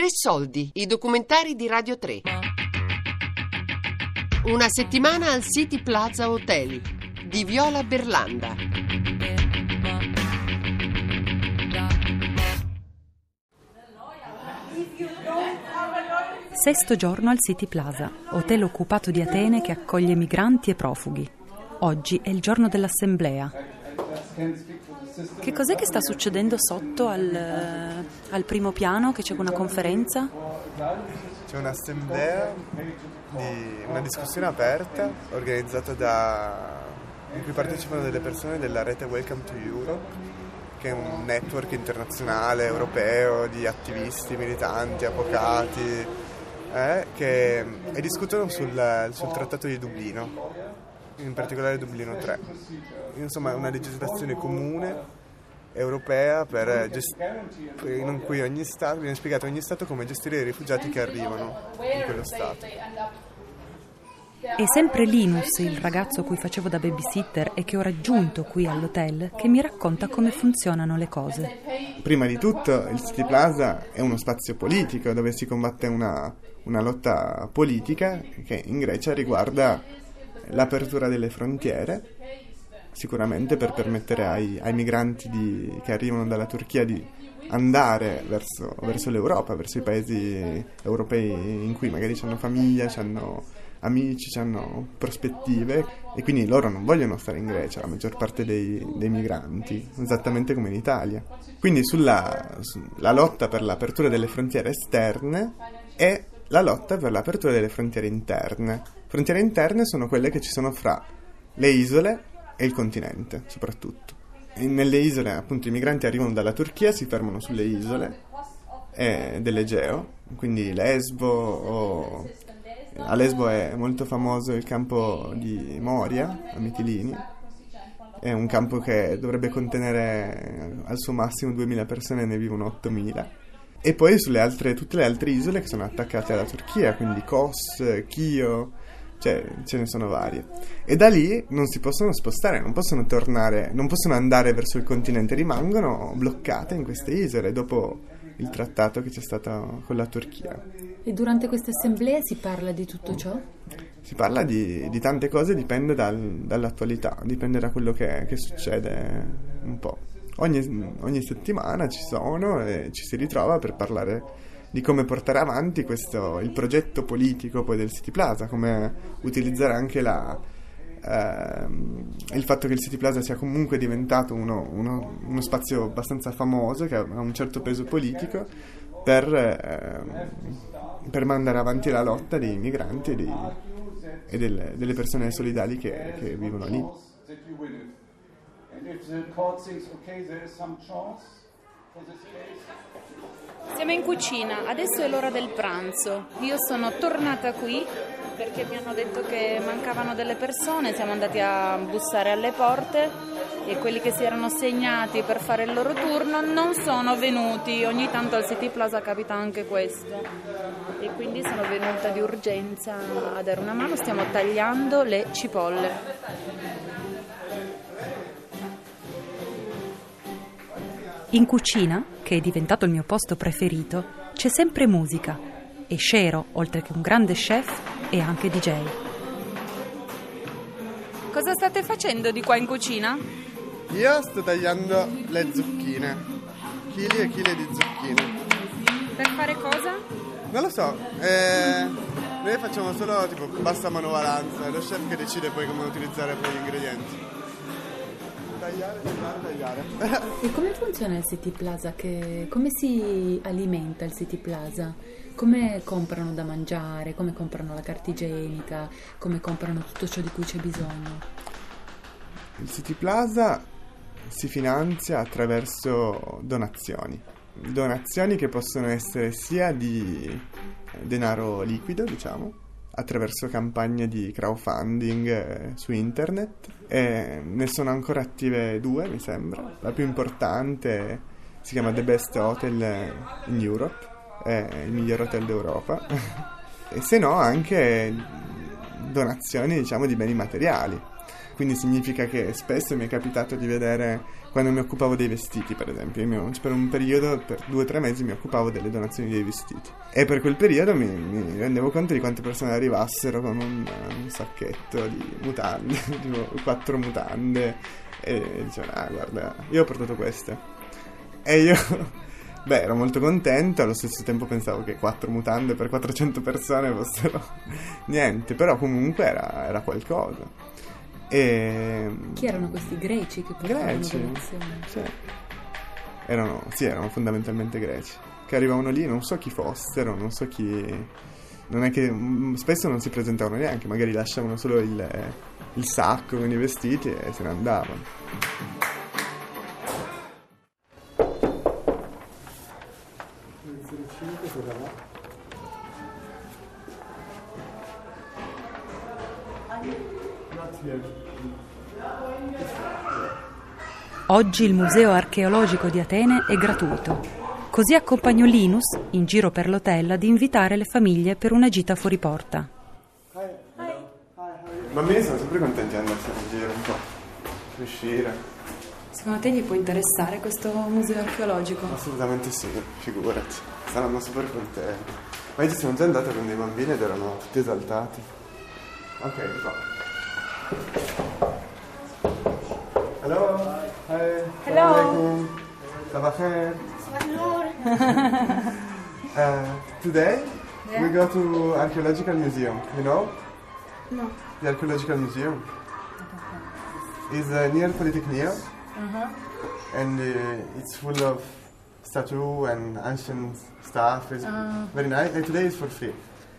Tre soldi, i documentari di Radio 3. Una settimana al City Plaza Hotel di Viola Berlanda. Sesto giorno al City Plaza, hotel occupato di Atene che accoglie migranti e profughi. Oggi è il giorno dell'assemblea. Che cos'è che sta succedendo sotto al, al primo piano? Che c'è una conferenza? C'è un'assemblea, di, una discussione aperta organizzata da in cui partecipano delle persone della rete Welcome to Europe che è un network internazionale europeo di attivisti, militanti, avvocati, eh, che, e discutono sul, sul Trattato di Dublino, in particolare Dublino 3. Insomma, è una legislazione comune europea gest- in cui ogni Stato, viene spiegato a ogni Stato come gestire i rifugiati che arrivano in quello Stato. È sempre Linus, il ragazzo a cui facevo da babysitter e che ho raggiunto qui all'hotel, che mi racconta come funzionano le cose. Prima di tutto il City Plaza è uno spazio politico dove si combatte una, una lotta politica che in Grecia riguarda l'apertura delle frontiere, sicuramente per permettere ai, ai migranti di, che arrivano dalla Turchia di andare verso, verso, l'Europa, verso i paesi europei in cui magari hanno famiglia, hanno amici, hanno prospettive e quindi loro non vogliono stare in Grecia, la maggior parte dei, dei migranti, esattamente come in Italia. Quindi sulla, sulla lotta per l'apertura delle frontiere esterne è la lotta per l'apertura delle frontiere interne. Frontiere interne sono quelle che ci sono fra le isole e il continente, soprattutto. E nelle isole, appunto, i migranti arrivano dalla Turchia, si fermano sulle isole eh, dell'Egeo, quindi Lesbo o a Lesbo è molto famoso il campo di Moria, a Mitilini. È un campo che dovrebbe contenere al suo massimo 2000 persone, ne vivono 8000. E poi sulle altre, tutte le altre isole che sono attaccate alla Turchia, quindi Kos, Chio, cioè ce ne sono varie. E da lì non si possono spostare, non possono tornare, non possono andare verso il continente, rimangono bloccate in queste isole dopo il trattato che c'è stato con la Turchia. E durante questa assemblea si parla di tutto ciò? Si parla di, di tante cose, dipende dal, dall'attualità, dipende da quello che, che succede un po'. Ogni, ogni, settimana ci sono e ci si ritrova per parlare di come portare avanti questo, il progetto politico poi del City Plaza, come utilizzare anche la, ehm, il fatto che il City Plaza sia comunque diventato uno, uno, uno, spazio abbastanza famoso, che ha un certo peso politico, per, ehm, per mandare avanti la lotta dei migranti e, dei, e delle, delle, persone solidali che, che vivono lì. Siamo in cucina, adesso è l'ora del pranzo. Io sono tornata qui perché mi hanno detto che mancavano delle persone, siamo andati a bussare alle porte e quelli che si erano segnati per fare il loro turno non sono venuti. Ogni tanto al City Plaza capita anche questo. E quindi sono venuta di urgenza a dare una mano, stiamo tagliando le cipolle. In cucina, che è diventato il mio posto preferito, c'è sempre musica e Shero, oltre che un grande chef, e anche DJ. Cosa state facendo di qua in cucina? Io sto tagliando le zucchine, chili e chili di zucchine. Per fare cosa? Non lo so, eh, noi facciamo solo tipo bassa manovalanza, è lo chef che decide poi come utilizzare poi gli ingredienti. Tagliare, tagliare, tagliare. e come funziona il City Plaza? Che, come si alimenta il City Plaza? come comprano da mangiare, come comprano la carta igienica, come comprano tutto ciò di cui c'è bisogno. Il City Plaza si finanzia attraverso donazioni. Donazioni che possono essere sia di denaro liquido, diciamo, attraverso campagne di crowdfunding eh, su internet. E ne sono ancora attive due, mi sembra. La più importante si chiama The Best Hotel in Europe è il miglior hotel d'Europa, e se no anche donazioni diciamo di beni materiali. quindi significa che spesso mi è capitato di vedere quando mi occupavo dei vestiti, per esempio. Io per un periodo, per due o tre mesi, mi occupavo delle donazioni dei vestiti. E per quel periodo mi, mi rendevo conto di quante persone arrivassero con un, un sacchetto di mutande, tipo quattro mutande, e dicevano, ah guarda, io ho portato queste. E io Beh, ero molto contento, allo stesso tempo pensavo che quattro mutande per 400 persone fossero niente, però comunque era, era qualcosa. E... Chi erano questi greci che portavano Greci, sì. Erano, sì, erano fondamentalmente greci, che arrivavano lì, non so chi fossero, non so chi... Non è che mm, spesso non si presentavano neanche, magari lasciavano solo il, il sacco con i vestiti e se ne andavano. Oggi il Museo archeologico di Atene è gratuito. Così accompagno Linus, in giro per l'hotel, ad invitare le famiglie per una gita fuori porta. I bambini sono sempre contenti di andarsene in giro un po', uscire. Secondo te gli può interessare questo museo archeologico? Assolutamente sì, figurati. Saranno super contenti. Ma io ci sono già andata con dei bambini ed erano tutti esaltati. Ok, va. Hello. Hi. Hello. Assalamualaikum. Sabah khair. Uh, today we go to archaeological museum. You know? No. The archaeological museum is uh, near Polytechnia, and uh, it's full of statue and ancient stuff. It's very nice. And today is for free.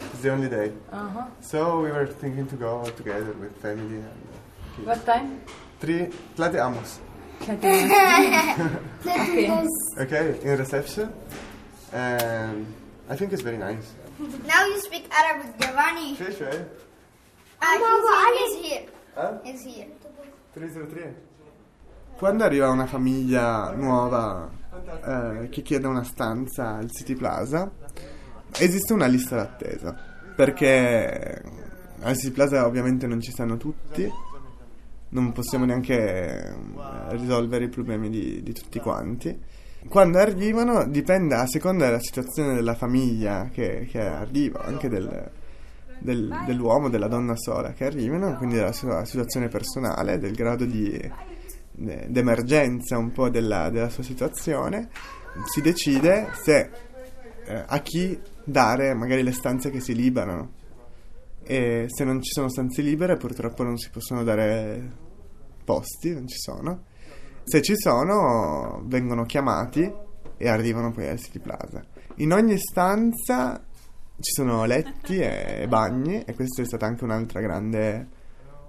It's the only day. Uh-huh. So we were thinking to go together with family and uh, kids. What time? Three, Plate Amos. Okay, in reception. And I think it's very nice. Now you speak Arabic, Giovanni. Sure, sure. Ah, he's, he's here. Huh? He's here. 303. Quando arriva una famiglia nuova eh, che chiede una stanza al City Plaza, esiste una lista d'attesa. Perché al City Plaza ovviamente non ci stanno tutti, non possiamo neanche eh, risolvere i problemi di, di tutti quanti. Quando arrivano dipende a seconda della situazione della famiglia che, che arriva, anche del, del- dell'uomo, della donna sola che arrivano, quindi della sua situazione personale, del grado di d'emergenza un po' della, della sua situazione, si decide se eh, a chi dare magari le stanze che si liberano. E se non ci sono stanze libere, purtroppo non si possono dare posti, non ci sono. Se ci sono, vengono chiamati e arrivano poi al City Plaza. In ogni stanza ci sono letti e bagni e questa è stata anche un'altra grande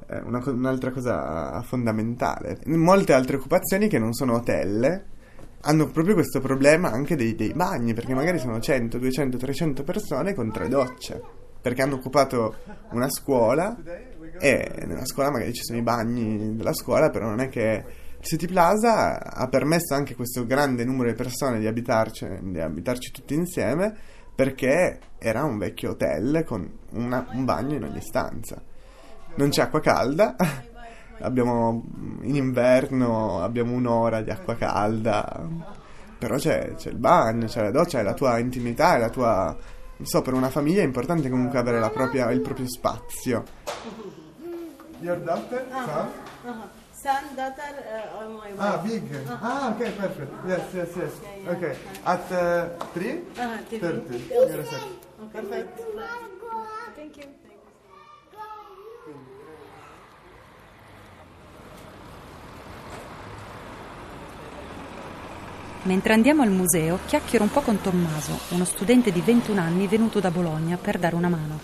eh, una un'altra cosa fondamentale. Molte altre occupazioni che non sono hotel hanno proprio questo problema anche dei, dei bagni, perché magari sono 100, 200, 300 persone con tre docce, perché hanno occupato una scuola e nella scuola magari ci sono i bagni della scuola, però non è che City Plaza ha permesso anche questo grande numero di persone di abitarci, di abitarci tutti insieme perché era un vecchio hotel con una- un bagno in ogni stanza. Non c'è acqua calda, abbiamo in inverno abbiamo un'ora di acqua calda, però c'è, c'è il bagno, c'è la doccia, è la tua intimità, è la tua... Non so, per una famiglia è importante comunque avere la propria- il proprio spazio. Your daughter? Son, daughter, uh, or my Ah, wife. big. Ah, ok, perfect. Yes, yes, yes. Ok. At uh, 3? Uh-huh, TV. 30. You're a sec. Perfect. Thank you. Mentre andiamo al museo, chiacchiero un po' con Tommaso, uno studente di 21 anni venuto da Bologna per dare una mano.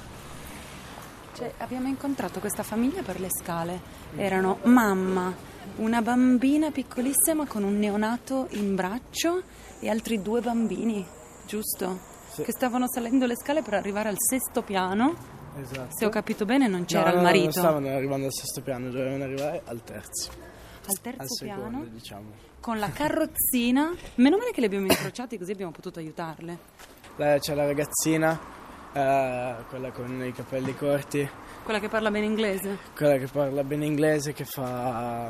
Cioè, abbiamo incontrato questa famiglia per le scale. Erano mamma, una bambina piccolissima con un neonato in braccio e altri due bambini, giusto? Che stavano salendo le scale per arrivare al sesto piano. Esatto. Se ho capito bene, non c'era No, il no, marito. Non stavano arrivando al sesto piano, dovevano arrivare al terzo. Al terzo al secondo, piano, diciamo. Con la carrozzina. Meno male che li abbiamo incrociati così abbiamo potuto aiutarle. Là c'è la ragazzina, eh, quella con i capelli corti, Quella che parla bene inglese? Quella che parla bene inglese, che fa...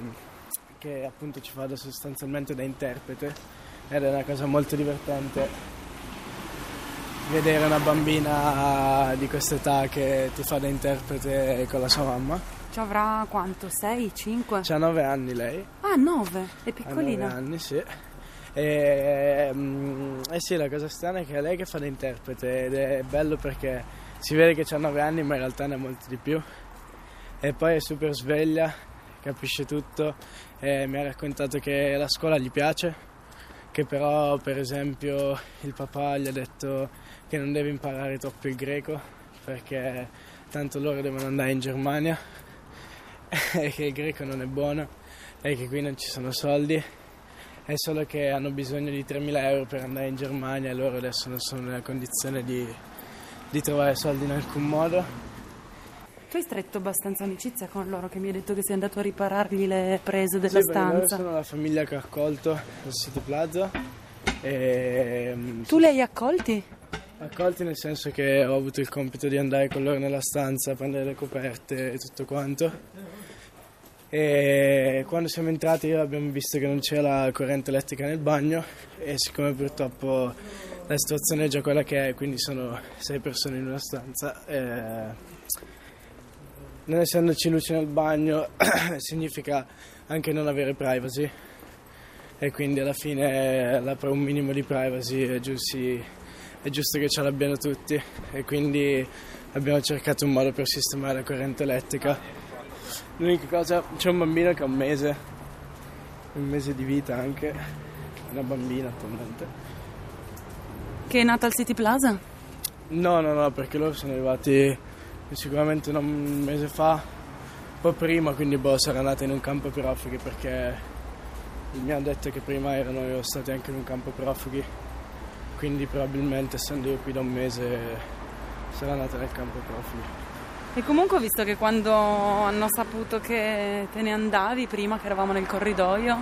che appunto ci fa da sostanzialmente da interprete ed è una cosa molto divertente vedere una bambina di questa età che ti fa da interprete con la sua mamma. Ci avrà quanto? 6, 5? C'ha 9 anni lei. Ah, 9, è piccolina. 9 anni, sì. E, mm, eh sì, la cosa strana è che è lei che fa da interprete ed è bello perché si vede che ha 9 anni ma in realtà ne ha molti di più. E poi è super sveglia, capisce tutto e mi ha raccontato che la scuola gli piace, che però per esempio il papà gli ha detto che non deve imparare troppo il greco perché tanto loro devono andare in Germania e che il greco non è buono e che qui non ci sono soldi è solo che hanno bisogno di 3.000 euro per andare in Germania e loro adesso non sono nella condizione di, di trovare soldi in alcun modo. Tu hai stretto abbastanza amicizia con loro che mi hai detto che sei andato a riparargli le prese della Sì, perché loro stanza. sono la famiglia che ho accolto al City Plaza e mm, Tu li hai accolti? Accolti nel senso che ho avuto il compito di andare con loro nella stanza, prendere le coperte e tutto quanto. E quando siamo entrati abbiamo visto che non c'era la corrente elettrica nel bagno e siccome purtroppo la situazione è già quella che è, quindi sono sei persone in una stanza, eh, non essendoci luce nel bagno significa anche non avere privacy e quindi alla fine la- per un minimo di privacy è, giusti- è giusto che ce l'abbiano tutti e quindi abbiamo cercato un modo per sistemare la corrente elettrica. L'unica cosa, c'è un bambino che ha un mese, un mese di vita anche, una bambina attualmente. Che è nata al City Plaza? No, no, no, perché loro sono arrivati sicuramente un mese fa, un po' prima, quindi boh, sarà nata in un campo profughi perché mi hanno detto che prima erano stati anche in un campo profughi, quindi probabilmente essendo io qui da un mese sarà nata nel campo profughi. E comunque ho visto che quando hanno saputo che te ne andavi, prima che eravamo nel corridoio,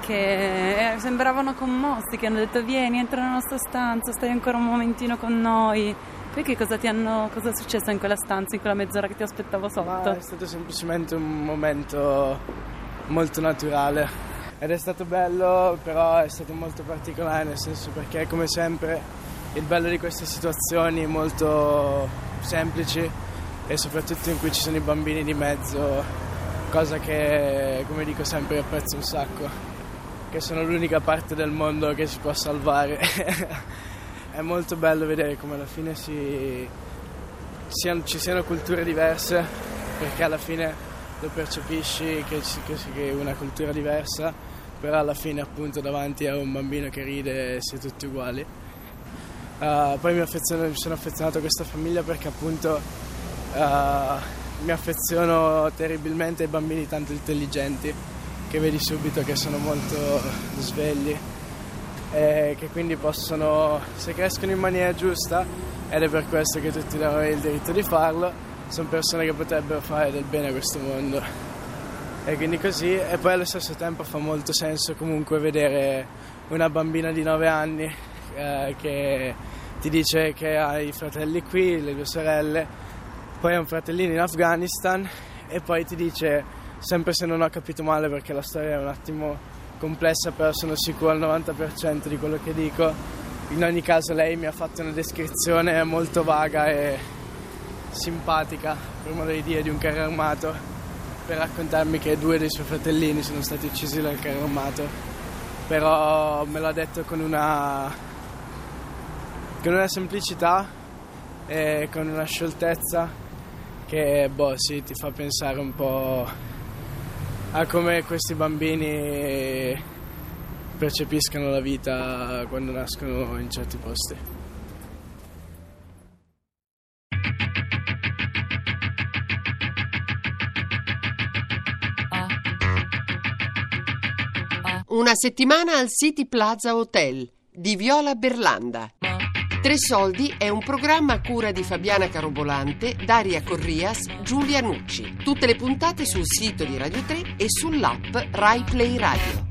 che eh, sembravano commossi, che hanno detto vieni, entra nella nostra stanza, stai ancora un momentino con noi. Poi che cosa ti hanno, cosa è successo in quella stanza, in quella mezz'ora che ti aspettavo sotto? è stato semplicemente un momento molto naturale ed è stato bello, però è stato molto particolare nel senso perché come sempre il bello di queste situazioni molto semplici e soprattutto in cui ci sono i bambini di mezzo, cosa che come dico sempre apprezzo un sacco, che sono l'unica parte del mondo che si può salvare. è molto bello vedere come alla fine si, siano- ci siano culture diverse, perché alla fine lo percepisci che, che, che una cultura diversa, però alla fine appunto davanti a un bambino che ride si è tutti uguali. Uh, poi mi, mi sono affezionato a questa famiglia perché appunto uh, mi affeziono terribilmente ai bambini tanto intelligenti che vedi subito che sono molto svegli e che quindi possono, se crescono in maniera giusta, ed è per questo che tutti devono avere il diritto di farlo, sono persone che potrebbero fare del bene a questo mondo. E quindi così, e poi allo stesso tempo fa molto senso comunque vedere una bambina di 9 anni eh, che ti dice che ha i fratelli qui, le due sorelle, poi ha un fratellino in Afghanistan e poi ti dice, sempre se non ho capito male perché la storia è un attimo complessa, però sono sicuro al 90% di quello che dico, in ogni caso lei mi ha fatto una descrizione molto vaga e simpatica, per modo di dire, di un carro armato, per raccontarmi che due dei suoi fratellini sono stati uccisi dal carro armato, però me l'ha detto con una, con una semplicità e con una scioltezza che boh, sì, ti fa pensare un po' a come questi bambini percepiscano la vita quando nascono in certi posti. Una settimana al City Plaza Hotel di Viola Berlanda. Tre soldi è un programma a cura di Fabiana Carobolante, Daria Corrias, Giulia Nucci. Tutte le puntate sul sito di Radio 3 e sull'app Rai Play Radio.